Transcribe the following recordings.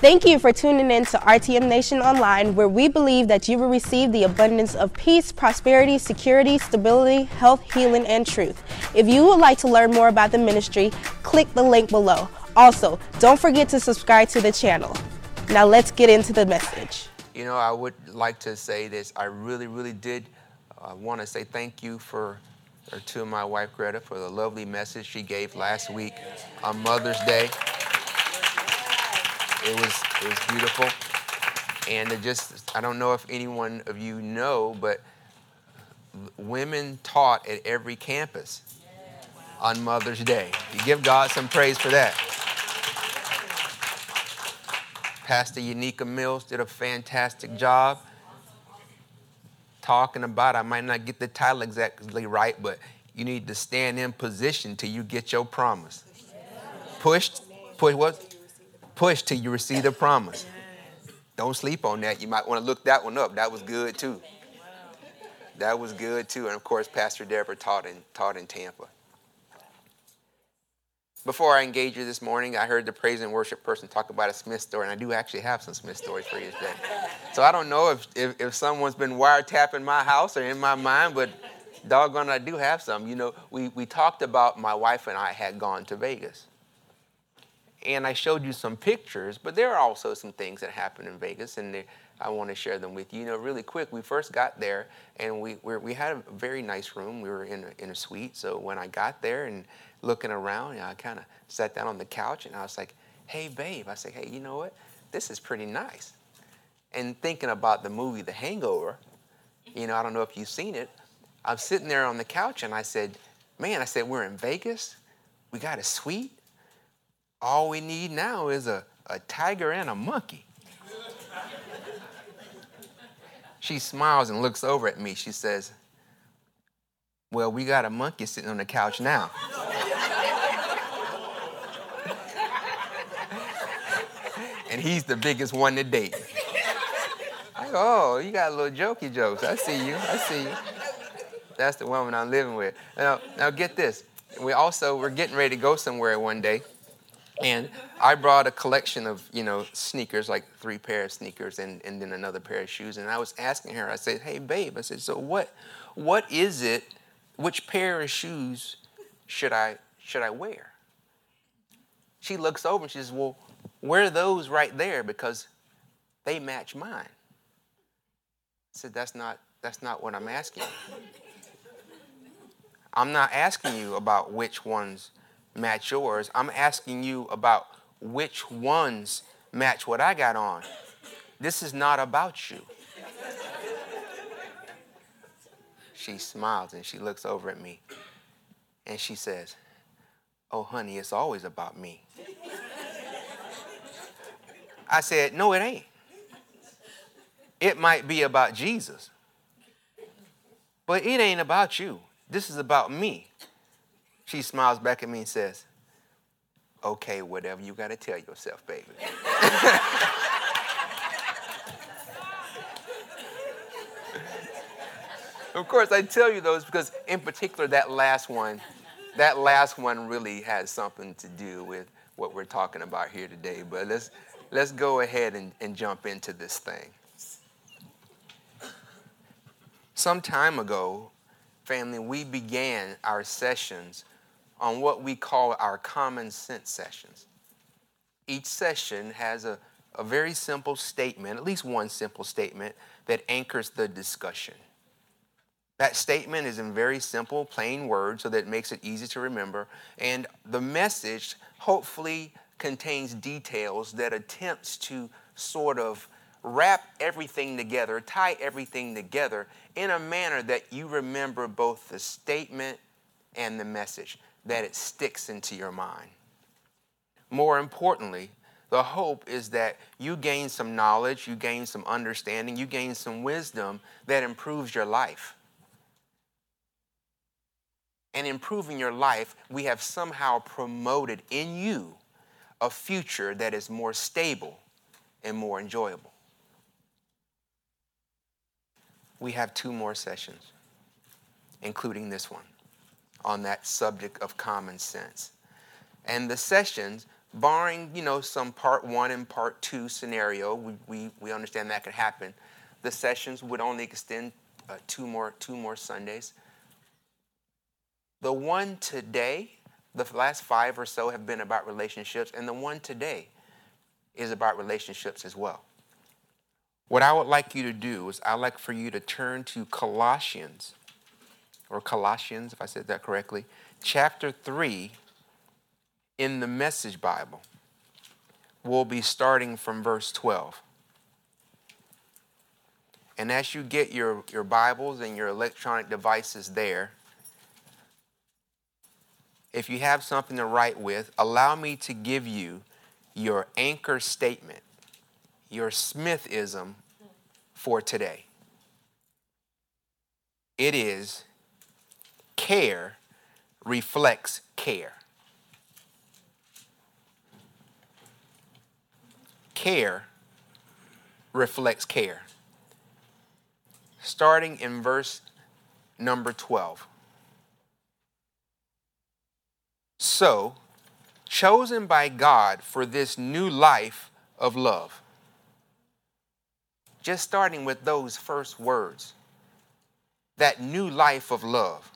Thank you for tuning in to RTM Nation Online, where we believe that you will receive the abundance of peace, prosperity, security, stability, health, healing, and truth. If you would like to learn more about the ministry, click the link below. Also, don't forget to subscribe to the channel. Now let's get into the message. You know, I would like to say this. I really, really did uh, want to say thank you for, or to my wife Greta for the lovely message she gave last week on Mother's Day. It was it was beautiful, and it just I don't know if anyone of you know, but women taught at every campus on Mother's Day. You give God some praise for that. Pastor Unica Mills did a fantastic job talking about. I might not get the title exactly right, but you need to stand in position till you get your promise. Pushed, push what? Push till you receive the promise. Don't sleep on that. You might want to look that one up. That was good too. That was good too. And of course, Pastor Deborah taught in taught in Tampa. Before I engage you this morning, I heard the praise and worship person talk about a Smith story, and I do actually have some Smith stories for you today. So I don't know if, if, if someone's been wiretapping my house or in my mind, but doggone, I do have some. You know, we, we talked about my wife and I had gone to Vegas. And I showed you some pictures, but there are also some things that happened in Vegas, and I want to share them with you. You know, really quick, we first got there, and we, we, had a very nice room. We were in a, in a suite, so when I got there and looking around. And I kind of sat down on the couch and I was like, hey, babe. I said, hey, you know what? This is pretty nice. And thinking about the movie The Hangover, you know, I don't know if you've seen it. I'm sitting there on the couch and I said, man, I said, we're in Vegas. We got a suite. All we need now is a, a tiger and a monkey. she smiles and looks over at me. She says, well, we got a monkey sitting on the couch now. and he's the biggest one to date. I go, oh, you got a little jokey jokes. I see you. I see you. That's the woman I'm living with. Now, now get this. We also we're getting ready to go somewhere one day, and I brought a collection of you know sneakers, like three pair of sneakers, and, and then another pair of shoes. And I was asking her. I said, "Hey, babe," I said, "So what? What is it? Which pair of shoes should I should I wear?" She looks over and she says, "Well, Wear those right there because they match mine. I said, That's not, that's not what I'm asking. I'm not asking you about which ones match yours. I'm asking you about which ones match what I got on. This is not about you. She smiles and she looks over at me and she says, Oh, honey, it's always about me. I said, No, it ain't. It might be about Jesus, but it ain't about you. This is about me. She smiles back at me and says, Okay, whatever you got to tell yourself, baby. of course, I tell you those because, in particular, that last one, that last one really has something to do with what we're talking about here today. But let's let's go ahead and, and jump into this thing. Some time ago, family, we began our sessions on what we call our common sense sessions. Each session has a, a very simple statement, at least one simple statement, that anchors the discussion. That statement is in very simple, plain words so that it makes it easy to remember. And the message hopefully contains details that attempts to sort of wrap everything together, tie everything together in a manner that you remember both the statement and the message, that it sticks into your mind. More importantly, the hope is that you gain some knowledge, you gain some understanding, you gain some wisdom that improves your life. And improving your life, we have somehow promoted in you a future that is more stable and more enjoyable. We have two more sessions, including this one, on that subject of common sense. And the sessions barring, you know, some part one and part two scenario, we, we, we understand that could happen. The sessions would only extend uh, two more two more Sundays. The one today, the last five or so have been about relationships, and the one today is about relationships as well. What I would like you to do is I'd like for you to turn to Colossians, or Colossians, if I said that correctly, chapter 3 in the Message Bible. We'll be starting from verse 12. And as you get your, your Bibles and your electronic devices there, if you have something to write with, allow me to give you your anchor statement, your Smithism for today. It is care reflects care. Care reflects care. Starting in verse number 12. So, chosen by God for this new life of love. Just starting with those first words, that new life of love.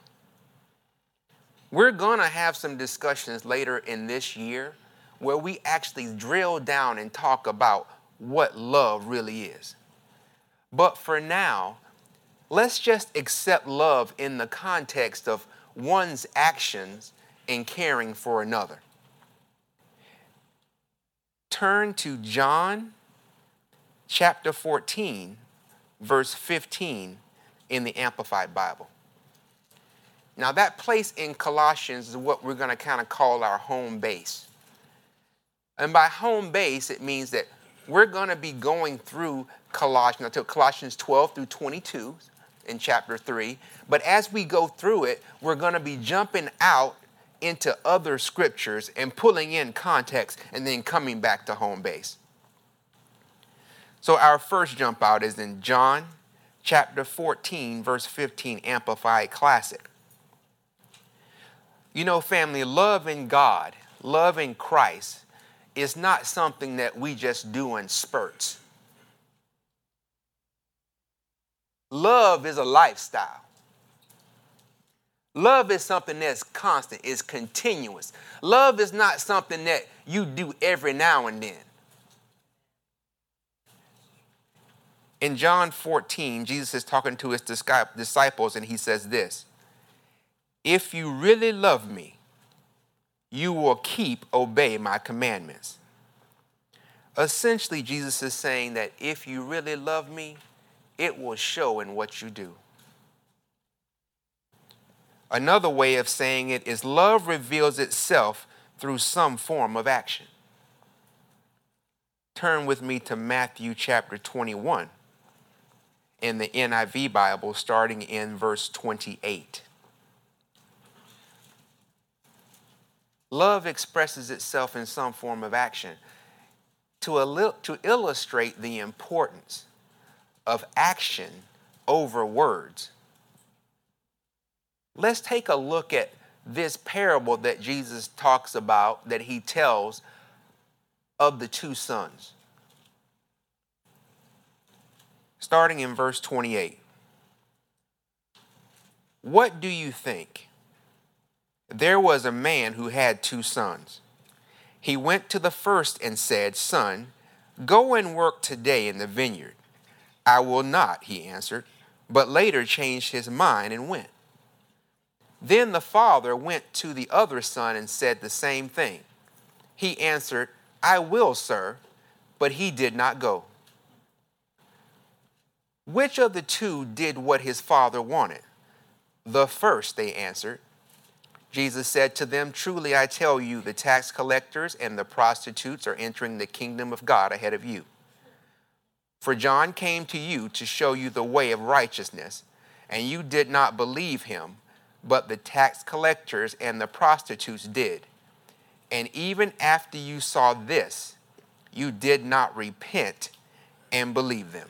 We're going to have some discussions later in this year where we actually drill down and talk about what love really is. But for now, let's just accept love in the context of one's actions in caring for another. Turn to John chapter 14, verse 15 in the Amplified Bible. Now, that place in Colossians is what we're going to kind of call our home base. And by home base, it means that we're going to be going through Colossians, until Colossians 12 through 22 in chapter 3. But as we go through it, we're going to be jumping out into other scriptures and pulling in context and then coming back to home base. So our first jump out is in John chapter 14, verse 15, Amplified Classic. You know, family, love in God, love in Christ is not something that we just do in spurts. Love is a lifestyle. Love is something that's constant, it's continuous. Love is not something that you do every now and then. In John 14, Jesus is talking to his disciples and he says this If you really love me, you will keep, obey my commandments. Essentially, Jesus is saying that if you really love me, it will show in what you do. Another way of saying it is love reveals itself through some form of action. Turn with me to Matthew chapter 21 in the NIV Bible, starting in verse 28. Love expresses itself in some form of action. To, to illustrate the importance of action over words, Let's take a look at this parable that Jesus talks about, that he tells of the two sons. Starting in verse 28. What do you think? There was a man who had two sons. He went to the first and said, Son, go and work today in the vineyard. I will not, he answered, but later changed his mind and went. Then the father went to the other son and said the same thing. He answered, I will, sir, but he did not go. Which of the two did what his father wanted? The first, they answered. Jesus said to them, Truly I tell you, the tax collectors and the prostitutes are entering the kingdom of God ahead of you. For John came to you to show you the way of righteousness, and you did not believe him but the tax collectors and the prostitutes did. And even after you saw this, you did not repent and believe them.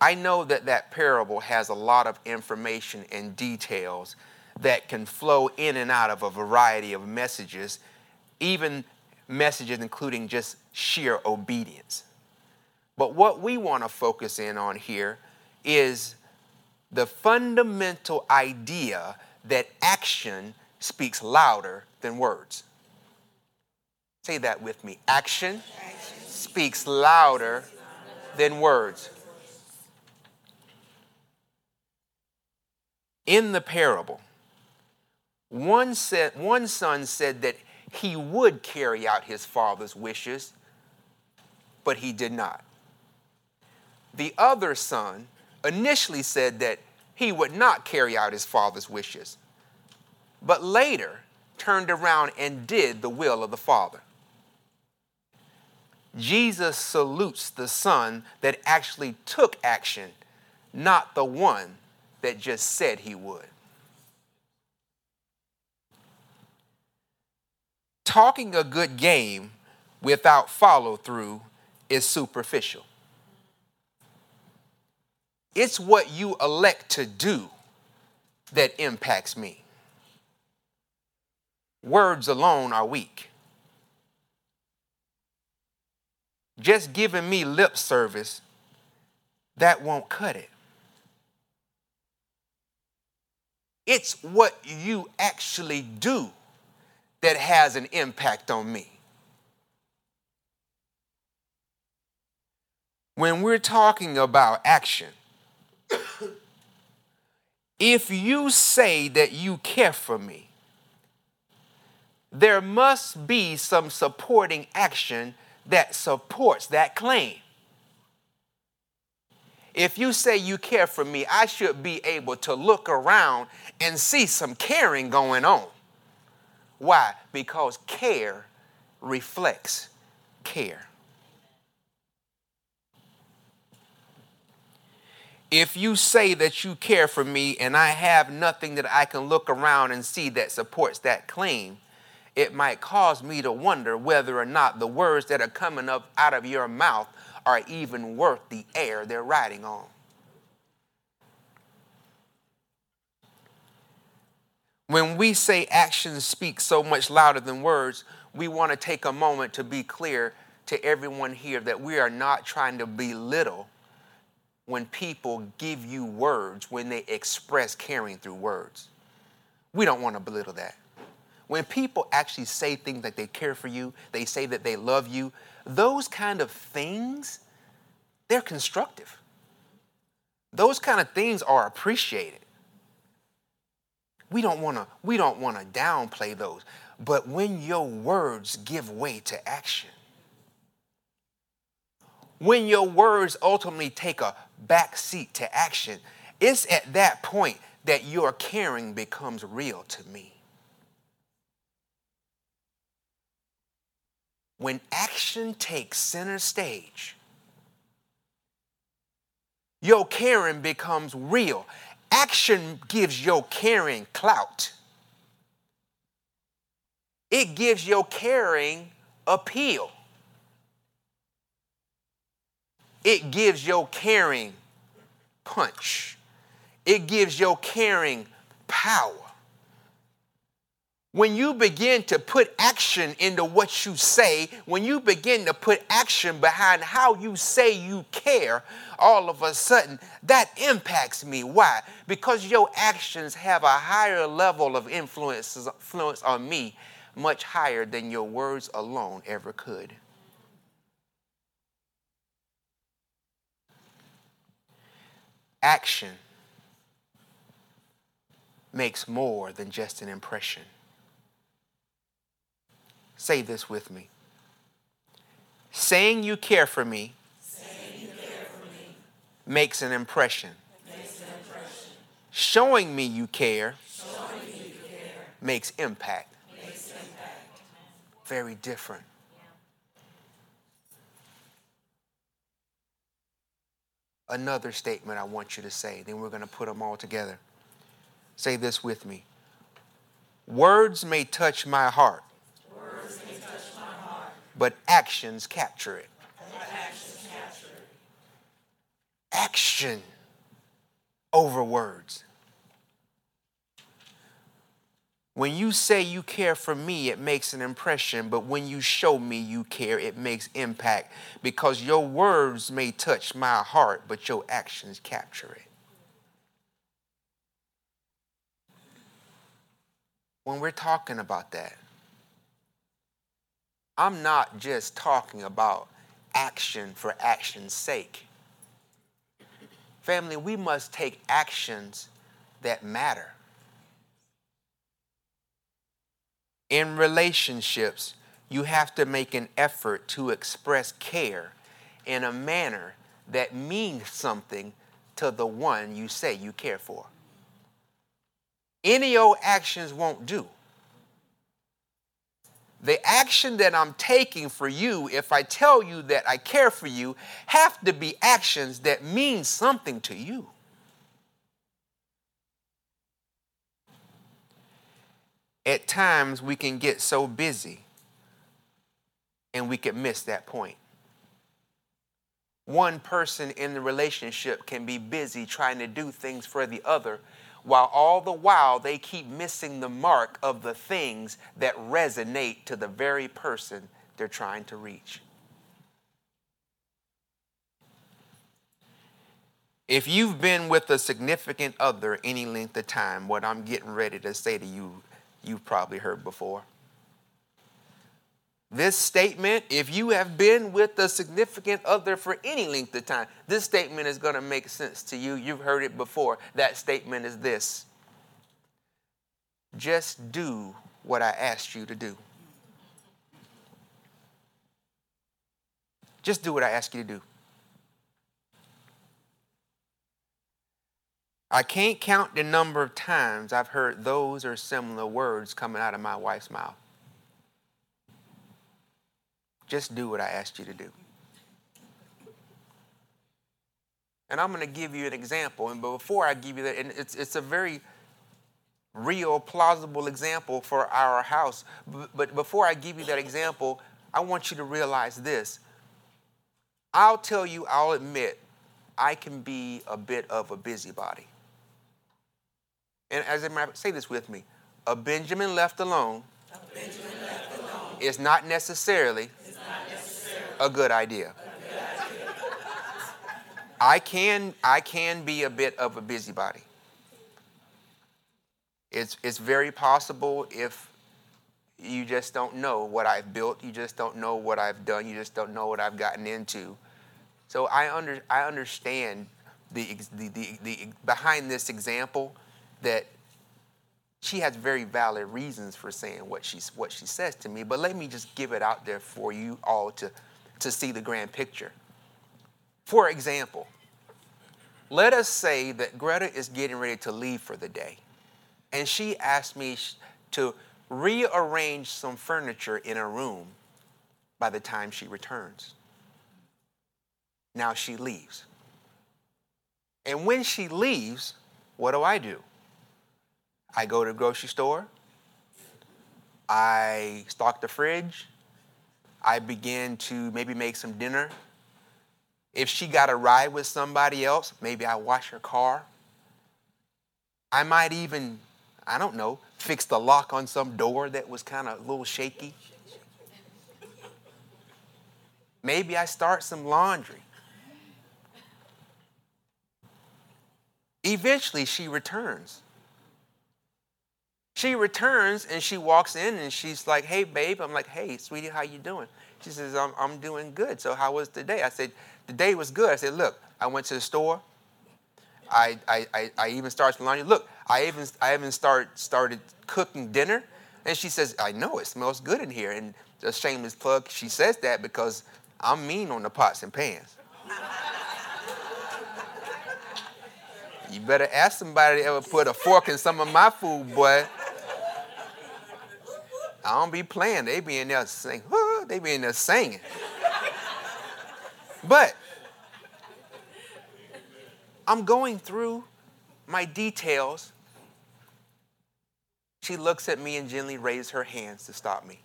I know that that parable has a lot of information and details that can flow in and out of a variety of messages even messages including just sheer obedience. But what we want to focus in on here is the fundamental idea that action speaks louder than words. Say that with me. Action, speaks louder than words. In the parable, one, said, one son said that he would carry out his father's wishes, but he did not. The other son initially said that he would not carry out his father's wishes, but later turned around and did the will of the Father. Jesus salutes the son that actually took action, not the one that just said he would. Talking a good game without follow through is superficial. It's what you elect to do that impacts me. Words alone are weak. Just giving me lip service, that won't cut it. It's what you actually do that has an impact on me. When we're talking about action, if you say that you care for me, there must be some supporting action that supports that claim. If you say you care for me, I should be able to look around and see some caring going on. Why? Because care reflects care. If you say that you care for me and I have nothing that I can look around and see that supports that claim, it might cause me to wonder whether or not the words that are coming up out of your mouth are even worth the air they're riding on. When we say actions speak so much louder than words, we want to take a moment to be clear to everyone here that we are not trying to belittle when people give you words, when they express caring through words. We don't want to belittle that. When people actually say things like they care for you, they say that they love you, those kind of things, they're constructive. Those kind of things are appreciated. We don't want to we don't want to downplay those. But when your words give way to action, when your words ultimately take a back seat to action, it's at that point that your caring becomes real to me. When action takes center stage, your caring becomes real. Action gives your caring clout. It gives your caring appeal. It gives your caring punch. It gives your caring power. When you begin to put action into what you say, when you begin to put action behind how you say you care, all of a sudden that impacts me. Why? Because your actions have a higher level of influence, influence on me, much higher than your words alone ever could. action makes more than just an impression. Say this with me. Saying you care for me, care for me makes, an impression. makes an impression. Showing me you care, me you care makes impact. Makes impact. Very different. another statement I want you to say. Then we're going to put them all together. Say this with me. Words may touch my heart, may touch my heart but actions capture it. Actions capture it. Action over words. When you say you care for me, it makes an impression, but when you show me you care, it makes impact because your words may touch my heart, but your actions capture it. When we're talking about that, I'm not just talking about action for action's sake. Family, we must take actions that matter. In relationships, you have to make an effort to express care in a manner that means something to the one you say you care for. Any old actions won't do. The action that I'm taking for you, if I tell you that I care for you, have to be actions that mean something to you. at times we can get so busy and we can miss that point. One person in the relationship can be busy trying to do things for the other, while all the while they keep missing the mark of the things that resonate to the very person they're trying to reach. If you've been with a significant other any length of time, what I'm getting ready to say to you you've probably heard before. This statement, if you have been with a significant other for any length of time, this statement is going to make sense to you. You've heard it before. That statement is this just do what I asked you to do. Just do what I asked you to do. I can't count the number of times I've heard those or similar words coming out of my wife's mouth. Just do what I asked you to do. And I'm going to give you an example. And before I give you that, and it's, it's a very real, plausible example for our house. But before I give you that example, I want you to realize this. I'll tell you, I'll admit, I can be a bit of a busybody. And as a matter, say this with me: a Benjamin left alone, a Benjamin left alone is not necessarily a good idea. I can I can be a bit of a busybody. It's it's very possible if you just don't know what I've built, you just don't know what I've done, you just don't know what I've gotten into. So I under I understand the the, the, the behind this example that she has very valid reasons for saying what she, what she says to me, but let me just give it out there for you all to, to see the grand picture. For example, let us say that Greta is getting ready to leave for the day, and she asked me to rearrange some furniture in her room by the time she returns. Now she leaves. And when she leaves, what do I do? I go to the grocery store. I stock the fridge. I begin to maybe make some dinner. If she got a ride with somebody else, maybe I wash her car. I might even, I don't know, fix the lock on some door that was kind of a little shaky. Maybe I start some laundry. Eventually, she returns. She returns and she walks in and she's like, "Hey, babe." I'm like, "Hey, sweetie, how you doing?" She says, "I'm, I'm doing good." So how was the day? I said, "The day was good." I said, "Look, I went to the store. I I, I, I even started laundry. Look, I even I even start started cooking dinner." And she says, "I know it smells good in here." And a shameless plug, she says that because I'm mean on the pots and pans. you better ask somebody to ever put a fork in some of my food, boy. I don't be playing. They be in there singing. They be in there singing. But I'm going through my details. She looks at me and gently raises her hands to stop me.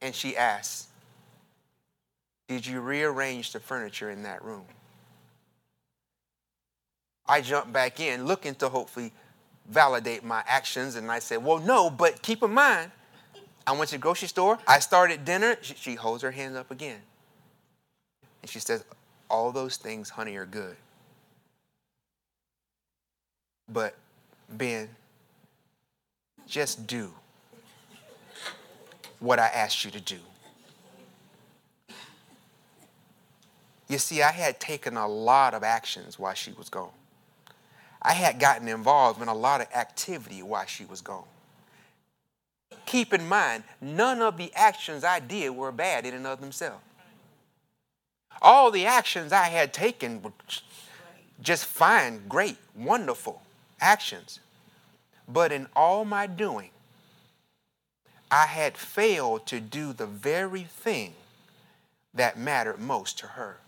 And she asks, Did you rearrange the furniture in that room? I jump back in, looking to hopefully validate my actions. And I said, Well, no, but keep in mind, I went to the grocery store, I started dinner. She, she holds her hands up again. And she says, All those things, honey, are good. But, Ben, just do what I asked you to do. You see, I had taken a lot of actions while she was gone. I had gotten involved in a lot of activity while she was gone. Keep in mind, none of the actions I did were bad in and of themselves. All the actions I had taken were just fine, great, wonderful actions. But in all my doing, I had failed to do the very thing that mattered most to her.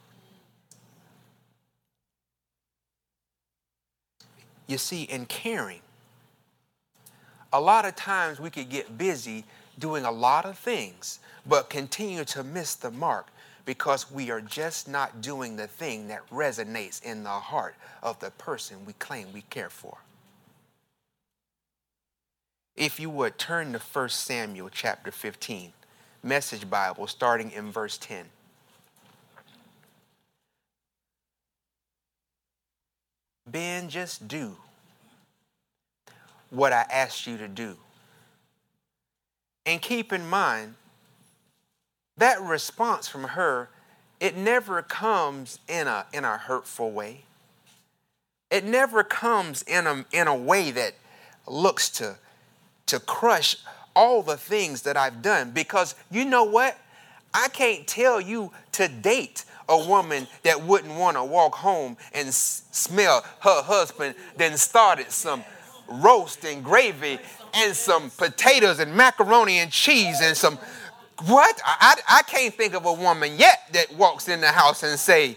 You see, in caring, a lot of times we could get busy doing a lot of things, but continue to miss the mark because we are just not doing the thing that resonates in the heart of the person we claim we care for. If you would turn to 1 Samuel chapter 15, Message Bible, starting in verse 10. Ben, just do what I asked you to do. And keep in mind, that response from her, it never comes in a, in a hurtful way. It never comes in a, in a way that looks to, to crush all the things that I've done. Because you know what? I can't tell you to date a woman that wouldn't want to walk home and s- smell her husband, then started some roast and gravy and some potatoes and macaroni and cheese and some what? I, I, I can't think of a woman yet that walks in the house and say,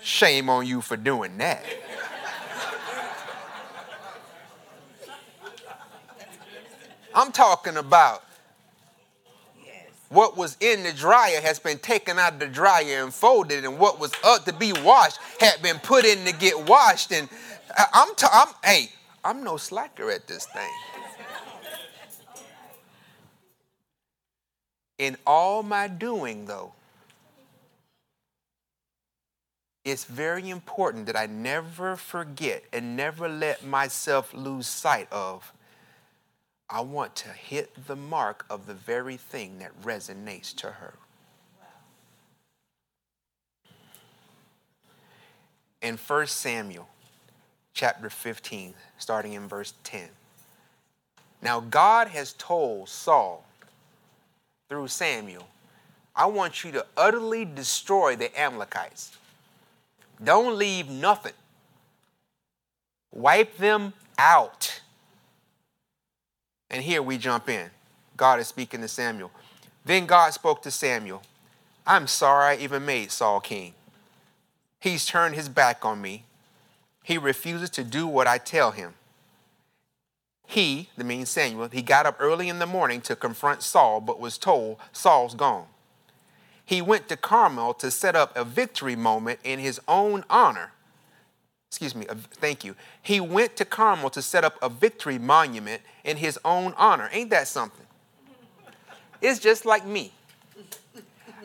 shame on you for doing that. I'm talking about what was in the dryer has been taken out of the dryer and folded, and what was up to be washed had been put in to get washed. And I'm, t- I'm hey, I'm no slacker at this thing. In all my doing, though, it's very important that I never forget and never let myself lose sight of. I want to hit the mark of the very thing that resonates to her. In 1 Samuel chapter 15, starting in verse 10. Now, God has told Saul through Samuel, I want you to utterly destroy the Amalekites. Don't leave nothing. Wipe them out. And here we jump in. God is speaking to Samuel. Then God spoke to Samuel I'm sorry I even made Saul king. He's turned his back on me. He refuses to do what I tell him. He, the mean Samuel, he got up early in the morning to confront Saul, but was told Saul's gone. He went to Carmel to set up a victory moment in his own honor. Excuse me, thank you. He went to Carmel to set up a victory monument in his own honor. Ain't that something? It's just like me.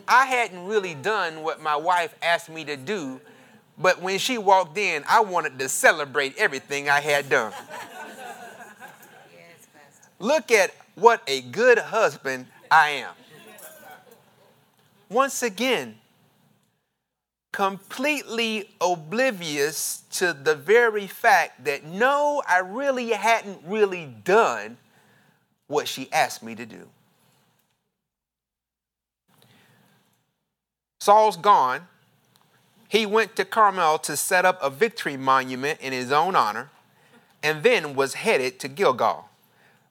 I hadn't really done what my wife asked me to do, but when she walked in, I wanted to celebrate everything I had done. Look at what a good husband I am. Once again, completely oblivious to the very fact that no, I really hadn't really done what she asked me to do. Saul's gone. He went to Carmel to set up a victory monument in his own honor and then was headed to Gilgal.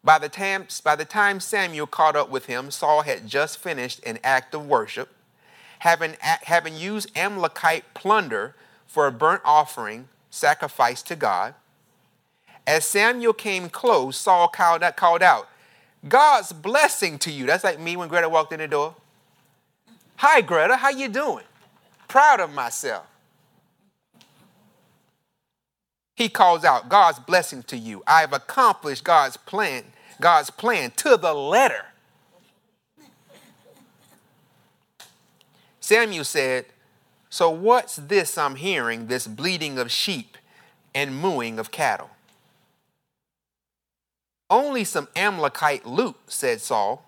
By the, time, by the time Samuel caught up with him, Saul had just finished an act of worship. Having, having used Amalekite plunder for a burnt offering sacrifice to God, as Samuel came close, Saul called out, called out, God's blessing to you. That's like me when Greta walked in the door. Hi, Greta, how you doing? Proud of myself. He calls out God's blessing to you. I have accomplished God's plan, God's plan to the letter. Samuel said, So what's this I'm hearing, this bleating of sheep and mooing of cattle? Only some Amalekite loot, said Saul.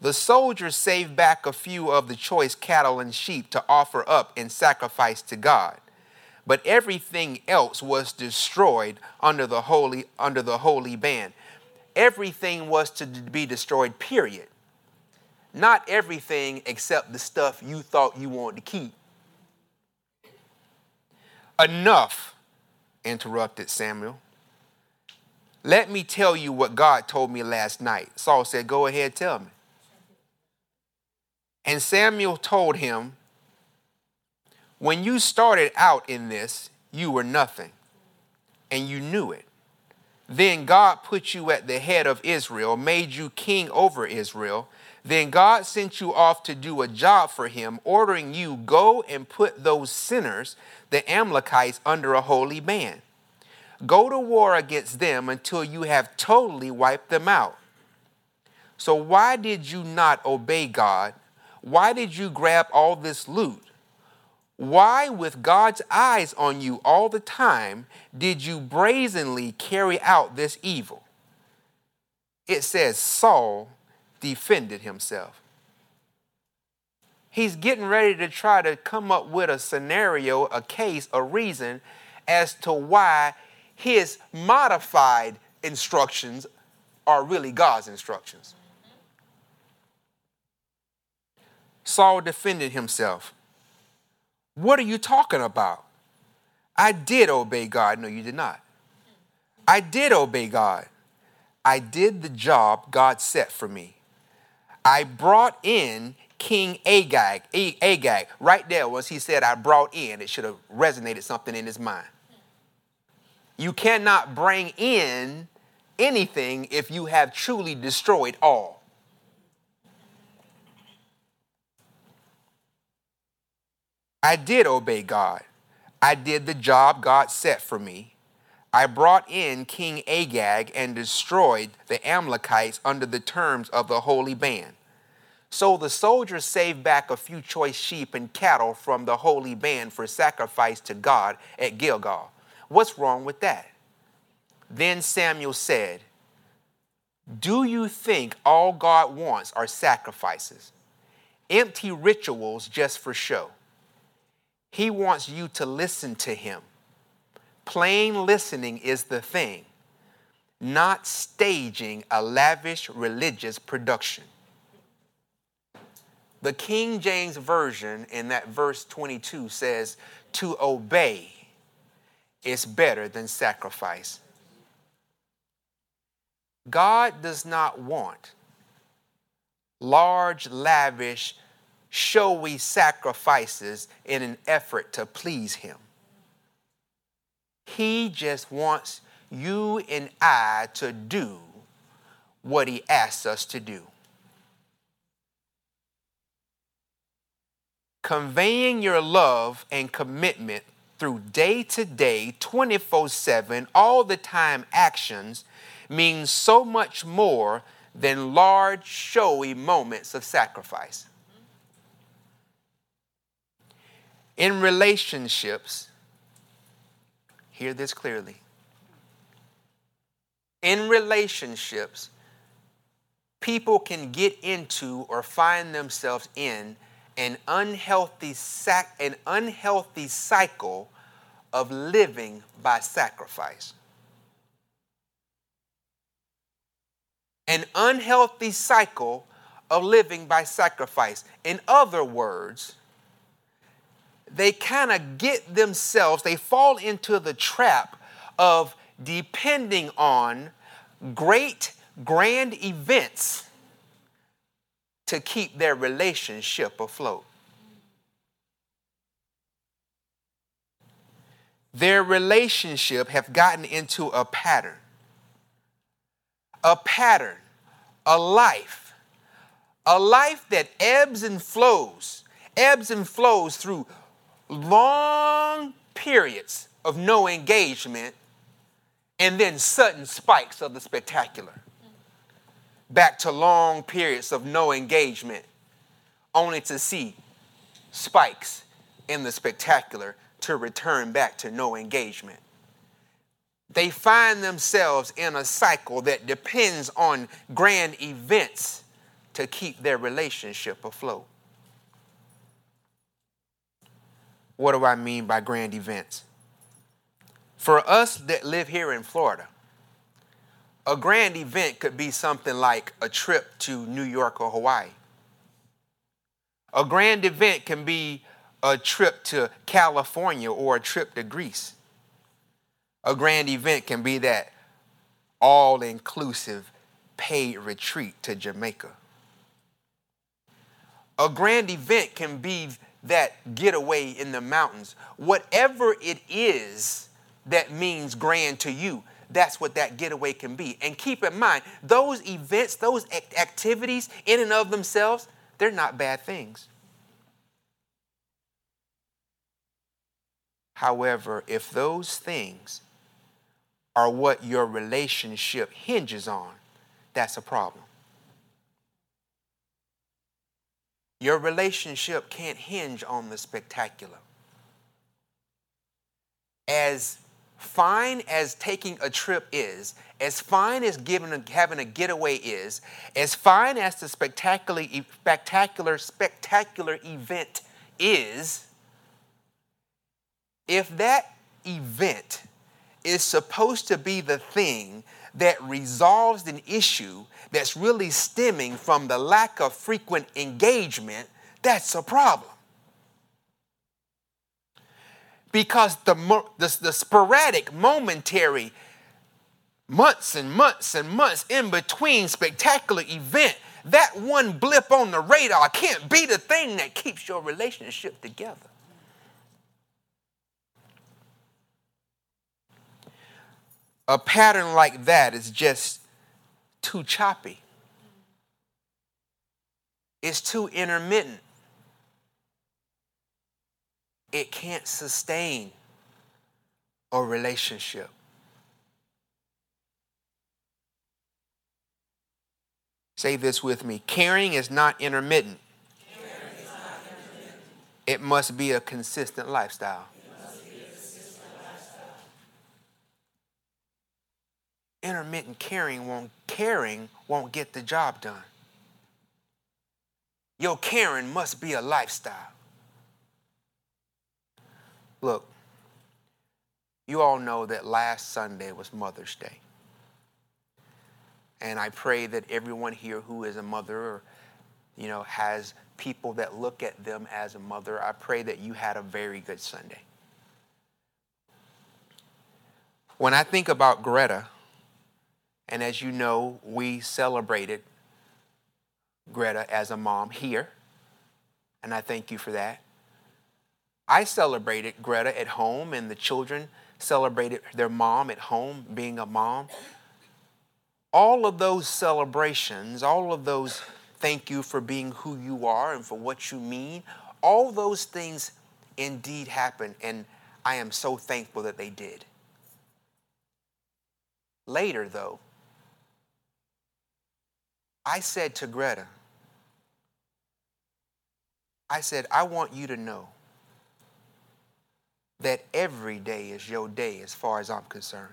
The soldiers saved back a few of the choice cattle and sheep to offer up in sacrifice to God. But everything else was destroyed under the holy under the holy ban. Everything was to be destroyed, period. Not everything except the stuff you thought you wanted to keep. Enough, interrupted Samuel. Let me tell you what God told me last night. Saul said, Go ahead, tell me. And Samuel told him, When you started out in this, you were nothing, and you knew it. Then God put you at the head of Israel, made you king over Israel. Then God sent you off to do a job for him, ordering you, Go and put those sinners, the Amalekites, under a holy ban. Go to war against them until you have totally wiped them out. So, why did you not obey God? Why did you grab all this loot? Why, with God's eyes on you all the time, did you brazenly carry out this evil? It says Saul defended himself. He's getting ready to try to come up with a scenario, a case, a reason as to why his modified instructions are really God's instructions. Saul defended himself. What are you talking about? I did obey God. No, you did not. I did obey God. I did the job God set for me. I brought in King Agag. Agag, right there was he said, I brought in. It should have resonated something in his mind. You cannot bring in anything if you have truly destroyed all. I did obey God. I did the job God set for me. I brought in King Agag and destroyed the Amalekites under the terms of the holy ban. So the soldiers saved back a few choice sheep and cattle from the holy ban for sacrifice to God at Gilgal. What's wrong with that? Then Samuel said, Do you think all God wants are sacrifices, empty rituals just for show? He wants you to listen to Him. Plain listening is the thing, not staging a lavish religious production. The King James Version in that verse 22 says, To obey is better than sacrifice. God does not want large, lavish, showy sacrifices in an effort to please Him. He just wants you and I to do what He asks us to do. Conveying your love and commitment through day to day, 24 7, all the time actions means so much more than large, showy moments of sacrifice. In relationships, hear this clearly. In relationships, people can get into or find themselves in an unhealthy sac- an unhealthy cycle of living by sacrifice. An unhealthy cycle of living by sacrifice. In other words, they kind of get themselves, they fall into the trap of depending on great, grand events to keep their relationship afloat. Their relationship have gotten into a pattern. A pattern, a life, a life that ebbs and flows, ebbs and flows through long periods of no engagement and then sudden spikes of the spectacular. Back to long periods of no engagement, only to see spikes in the spectacular to return back to no engagement. They find themselves in a cycle that depends on grand events to keep their relationship afloat. What do I mean by grand events? For us that live here in Florida, a grand event could be something like a trip to New York or Hawaii. A grand event can be a trip to California or a trip to Greece. A grand event can be that all inclusive paid retreat to Jamaica. A grand event can be that getaway in the mountains. Whatever it is that means grand to you, that's what that getaway can be. And keep in mind, those events, those activities in and of themselves, they're not bad things. However, if those things are what your relationship hinges on, that's a problem. Your relationship can't hinge on the spectacular. As fine as taking a trip is, as fine as a, having a getaway is, as fine as the spectacular, spectacular, spectacular event is, if that event is supposed to be the thing that resolves an issue that's really stemming from the lack of frequent engagement, that's a problem. Because the, the, the sporadic, momentary, months and months and months in between spectacular event, that one blip on the radar can't be the thing that keeps your relationship together. A pattern like that is just too choppy. It's too intermittent. It can't sustain a relationship. Say this with me caring is not intermittent, is not intermittent. it must be a consistent lifestyle. Intermittent caring won't caring won't get the job done. Your caring must be a lifestyle. Look, you all know that last Sunday was Mother's Day. And I pray that everyone here who is a mother or you know has people that look at them as a mother, I pray that you had a very good Sunday. When I think about Greta, and as you know, we celebrated Greta as a mom here, and I thank you for that. I celebrated Greta at home, and the children celebrated their mom at home being a mom. All of those celebrations, all of those thank you for being who you are and for what you mean, all those things indeed happened, and I am so thankful that they did. Later, though, I said to Greta, I said, I want you to know that every day is your day as far as I'm concerned.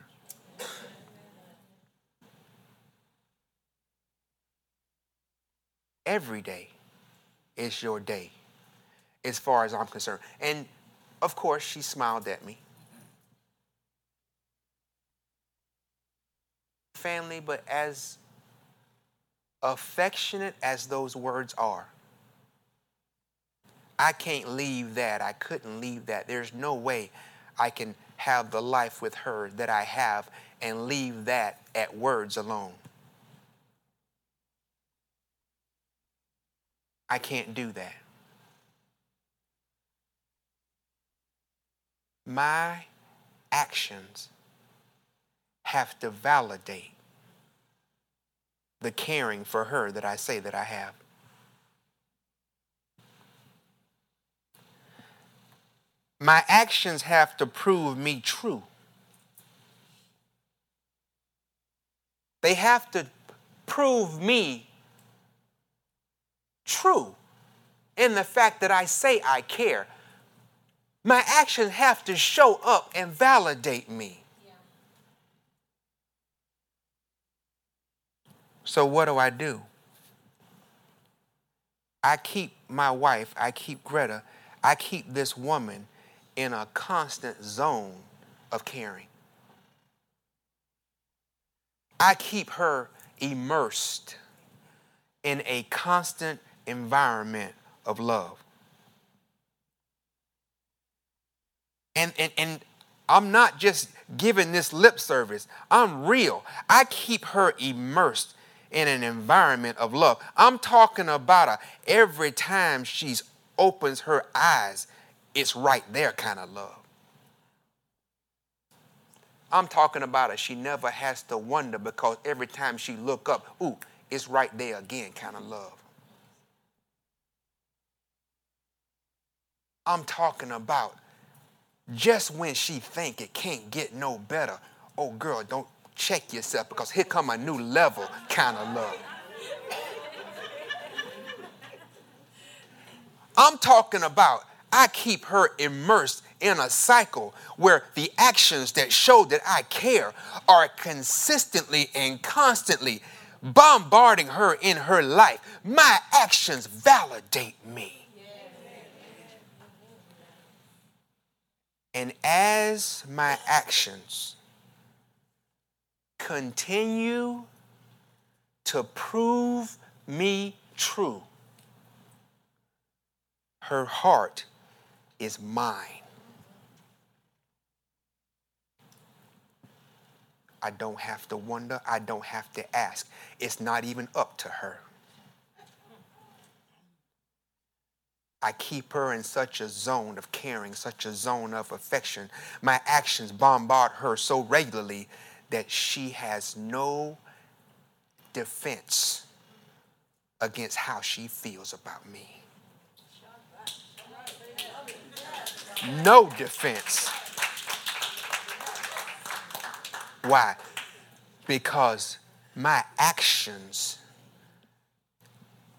Every day is your day as far as I'm concerned. And of course, she smiled at me. Family, but as affectionate as those words are, I can't leave that. I couldn't leave that. There's no way I can have the life with her that I have and leave that at words alone. I can't do that. My actions have to validate the caring for her that I say that I have. My actions have to prove me true. They have to prove me true in the fact that I say I care. My actions have to show up and validate me. So, what do I do? I keep my wife, I keep Greta, I keep this woman in a constant zone of caring. I keep her immersed in a constant environment of love. And, and, and I'm not just giving this lip service, I'm real. I keep her immersed in an environment of love. I'm talking about her every time she opens her eyes, it's right there kind of love. I'm talking about her. She never has to wonder because every time she look up, ooh, it's right there again kind of love. I'm talking about just when she think it can't get no better. Oh girl, don't check yourself because here come a new level kind of love. I'm talking about I keep her immersed in a cycle where the actions that show that I care are consistently and constantly bombarding her in her life. My actions validate me. And as my actions continue to prove me true, her heart is mine. I don't have to wonder. I don't have to ask. It's not even up to her. I keep her in such a zone of caring, such a zone of affection. My actions bombard her so regularly that she has no defense against how she feels about me. No defense. Why? Because my actions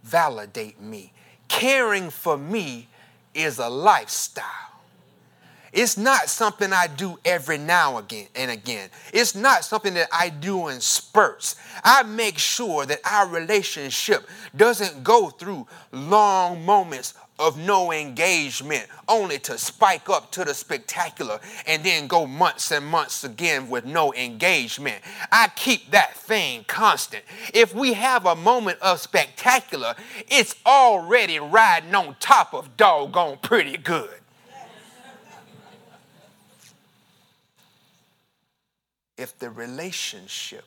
validate me. Caring for me is a lifestyle. It's not something I do every now again and again. It's not something that I do in spurts. I make sure that our relationship doesn't go through long moments of no engagement, only to spike up to the spectacular and then go months and months again with no engagement. I keep that thing constant. If we have a moment of spectacular, it's already riding on top of doggone pretty good. If the relationship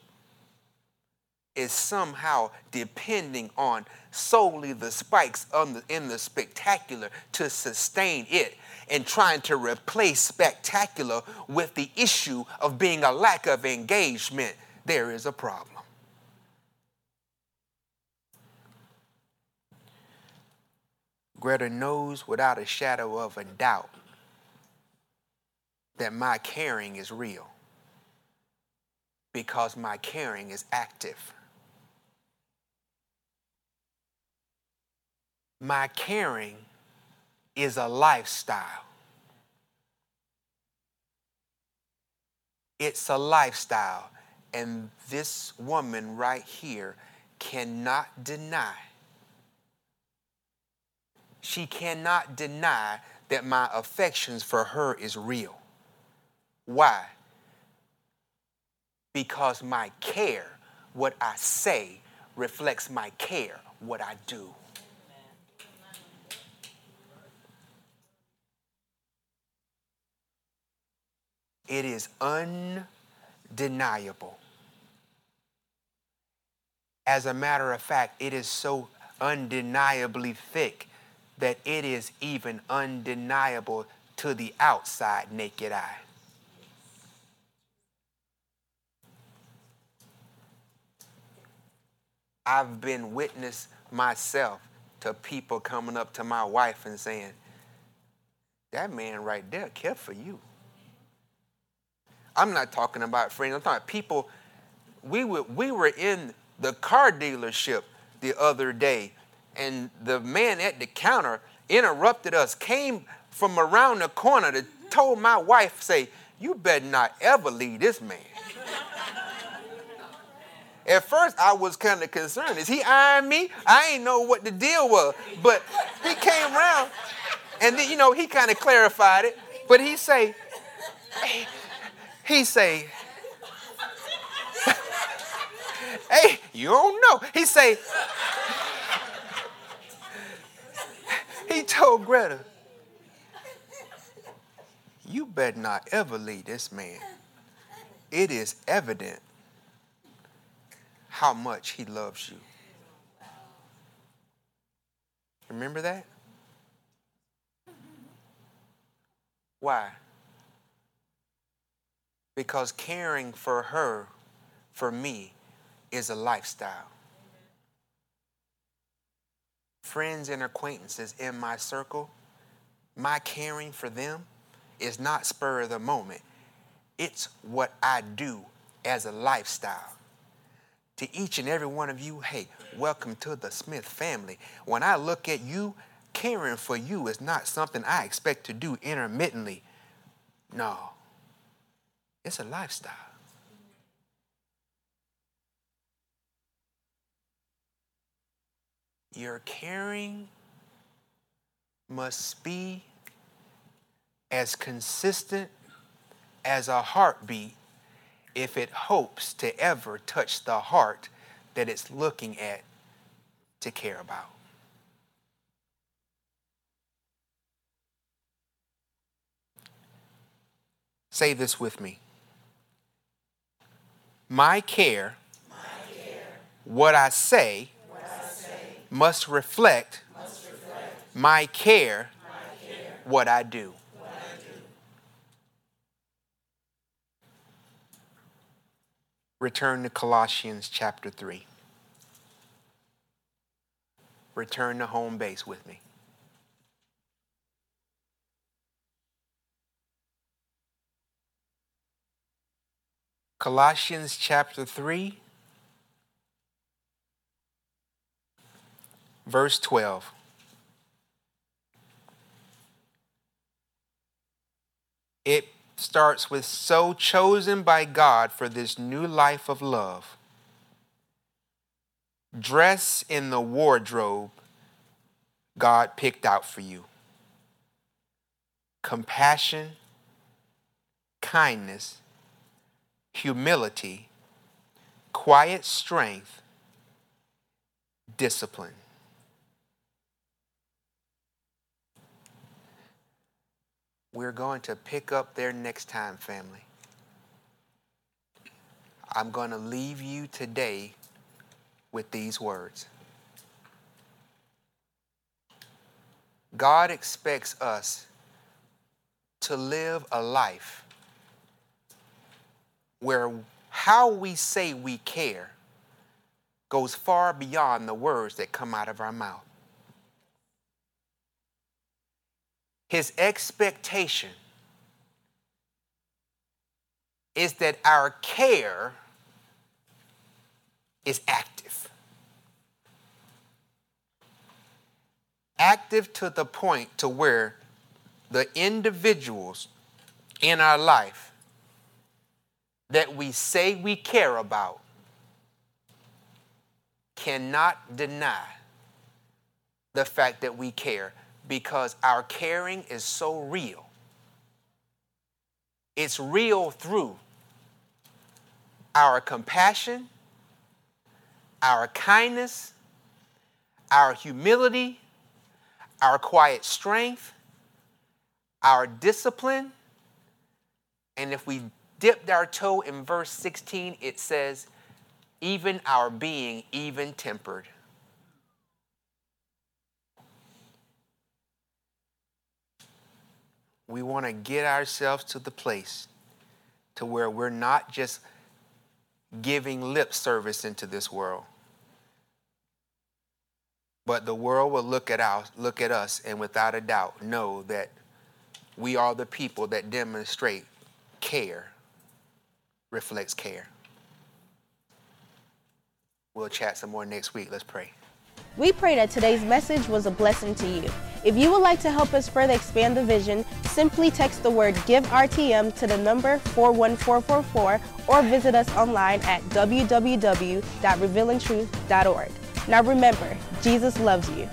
is somehow depending on solely the spikes the, in the spectacular to sustain it and trying to replace spectacular with the issue of being a lack of engagement, there is a problem. Greta knows without a shadow of a doubt that my caring is real because my caring is active. my caring is a lifestyle. It's a lifestyle. And this woman right here cannot deny. She cannot deny that my affections for her is real. Why? Because my care, what I say, reflects my care, what I do. It is undeniable. As a matter of fact, it is so undeniably thick that it is even undeniable to the outside naked eye. I've been witness myself to people coming up to my wife and saying, that man right there cared for you. I'm not talking about friends. I'm talking about people. We were, we were in the car dealership the other day, and the man at the counter interrupted us, came from around the corner to told my wife, say, you better not ever leave this man. At first, I was kind of concerned. Is he eyeing me? I ain't know what the deal was. But he came around, and then, you know, he kind of clarified it. But he say, he say, hey, you don't know. He say, he told Greta, you better not ever leave this man. It is evident how much he loves you. Remember that? Why? Because caring for her, for me, is a lifestyle. Friends and acquaintances in my circle, my caring for them is not spur of the moment. It's what I do as a lifestyle. To each and every one of you, hey, welcome to the Smith family. When I look at you, caring for you is not something I expect to do intermittently. No, it's a lifestyle. Your caring must be as consistent as a heartbeat if it hopes to ever touch the heart that it's looking at to care about. Say this with me. My care, My care what, I say, what I say, must reflect, must reflect my, care, my care, what I do. Return to Colossians chapter 3. Return to home base with me. Colossians chapter 3, verse 12. It starts with so chosen by God for this new life of love. Dress in the wardrobe God picked out for you compassion, kindness, humility, quiet strength, discipline. We're going to pick up there next time, family. I'm going to leave you today with these words God expects us to live a life where how we say we care goes far beyond the words that come out of our mouth. His expectation is that our care is active. Active to the point to where the individuals in our life that we say we care about cannot deny the fact that we care because our caring is so real. It's real through our compassion, our kindness, our humility, our quiet strength, our discipline. And if we dipped our toe in verse 16, it says, even our being even tempered. We want to get ourselves to the place to where we're not just giving lip service into this world but the world will look at us look at us and without a doubt know that we are the people that demonstrate care reflects care. We'll chat some more next week. Let's pray. We pray that today's message was a blessing to you. If you would like to help us further expand the vision, simply text the word GiveRTM to the number 41444 or visit us online at www.revealingtruth.org. Now remember, Jesus loves you.